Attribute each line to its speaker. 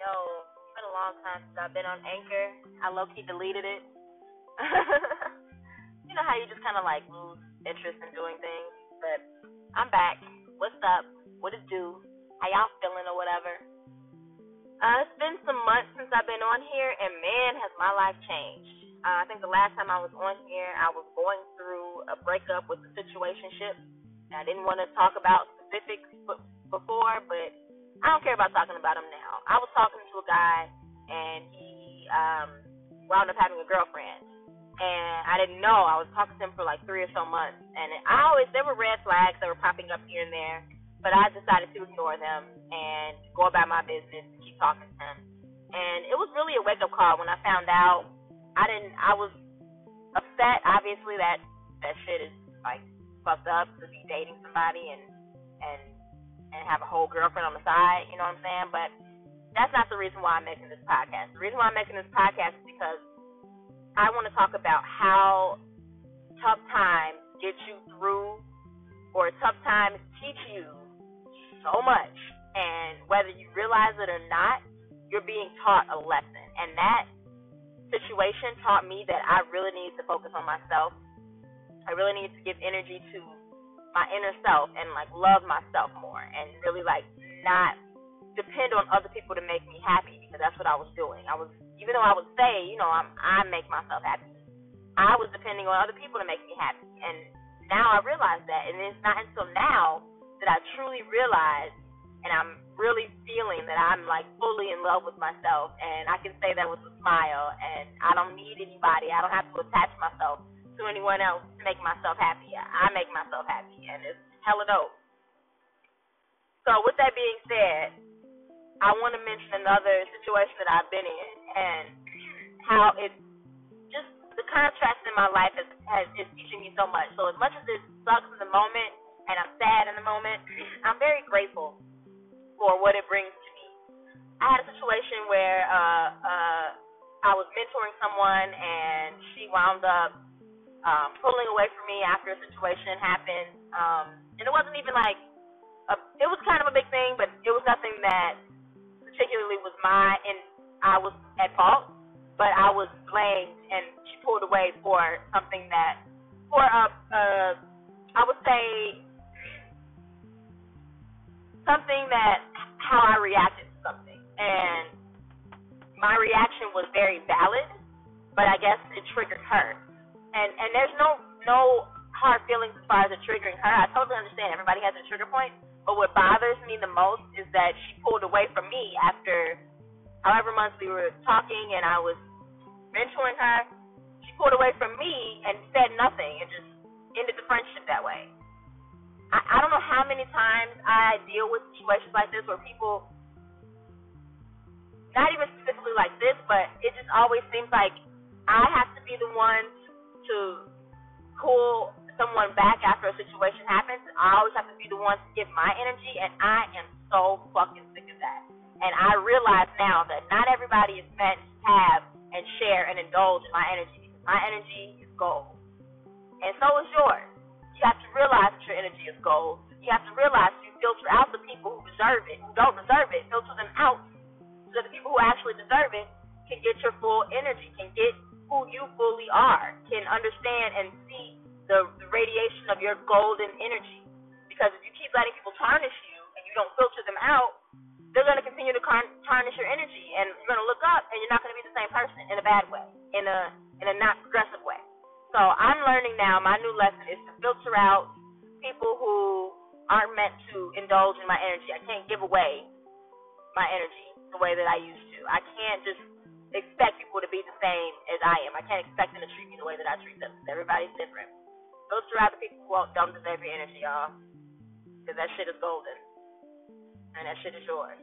Speaker 1: Yo, it's been a long time since I've been on Anchor. I low key deleted it. you know how you just kind of like lose interest in doing things? But I'm back. What's up? What it do? How y'all feeling or whatever? Uh, it's been some months since I've been on here, and man, has my life changed. Uh, I think the last time I was on here, I was going through a breakup with a situationship. I didn't want to talk about specifics before, but I don't care about talking about him now. I was talking to a guy, and he um, wound up having a girlfriend, and I didn't know. I was talking to him for like three or so months, and I always there were red flags that were popping up here and there, but I decided to ignore them and go about my business and keep talking to him. And it was really a wake up call when I found out. I didn't. I was upset, obviously, that that shit is like fucked up to be dating somebody and and and have a whole girlfriend on the side, you know what I'm saying? But that's not the reason why I'm making this podcast. The reason why I'm making this podcast is because I want to talk about how tough times get you through or tough times teach you so much. And whether you realize it or not, you're being taught a lesson. And that situation taught me that I really need to focus on myself. I really need to give energy to my inner self and like love myself more and really like not depend on other people to make me happy because that's what I was doing. I was even though I would say, you know, I'm I make myself happy. I was depending on other people to make me happy. And now I realize that and it's not until now that I truly realize and I'm really feeling that I'm like fully in love with myself and I can say that with a smile and I don't need anybody. I don't have to attach myself to anyone else to make myself happy. I make myself happy, and it's hella dope. So, with that being said, I want to mention another situation that I've been in and how it just the contrast in my life has, has is teaching me so much. So, as much as it sucks in the moment and I'm sad in the moment, I'm very grateful for what it brings to me. I had a situation where uh, uh, I was mentoring someone and she wound up um, pulling away from me after a situation happened. Um, and it wasn't even like, a, it was kind of a big thing, but it was nothing that particularly was my, and I was at fault, but I was blamed, and she pulled away for something that, for a, uh, I would say, something that, how I reacted to something. And my reaction was very valid, but I guess it triggered her and and there's no no hard feelings as far as it triggering her. I totally understand. Everybody has a trigger point. But what bothers me the most is that she pulled away from me after however months we were talking and I was mentoring her. She pulled away from me and said nothing and just ended the friendship that way. I, I don't know how many times I deal with situations like this where people, not even specifically like this, but it just always seems like I have to be the one to pull someone back after a situation happens, I always have to be the one to give my energy, and I am so fucking sick of that. And I realize now that not everybody is meant to have and share and indulge in my energy my energy is gold. And so is yours. You have to realize that your energy is gold. You have to realize you filter out the people who deserve it, who don't deserve it, filter them out so that the people who actually deserve it can get your full energy, can get who you fully are, can understand and see the, radiation of your golden energy. Because if you keep letting people tarnish you and you don't filter them out, they're going to continue to tarnish your energy, and you're going to look up, and you're not going to be the same person in a bad way, in a in a not progressive way. So I'm learning now. My new lesson is to filter out people who aren't meant to indulge in my energy. I can't give away my energy the way that I used to. I can't just expect people to be the same as I am. I can't expect them to treat me the way that I treat them. Everybody's different. Those are other people who don't deserve your energy, y'all. Because that shit is golden. And that shit is yours.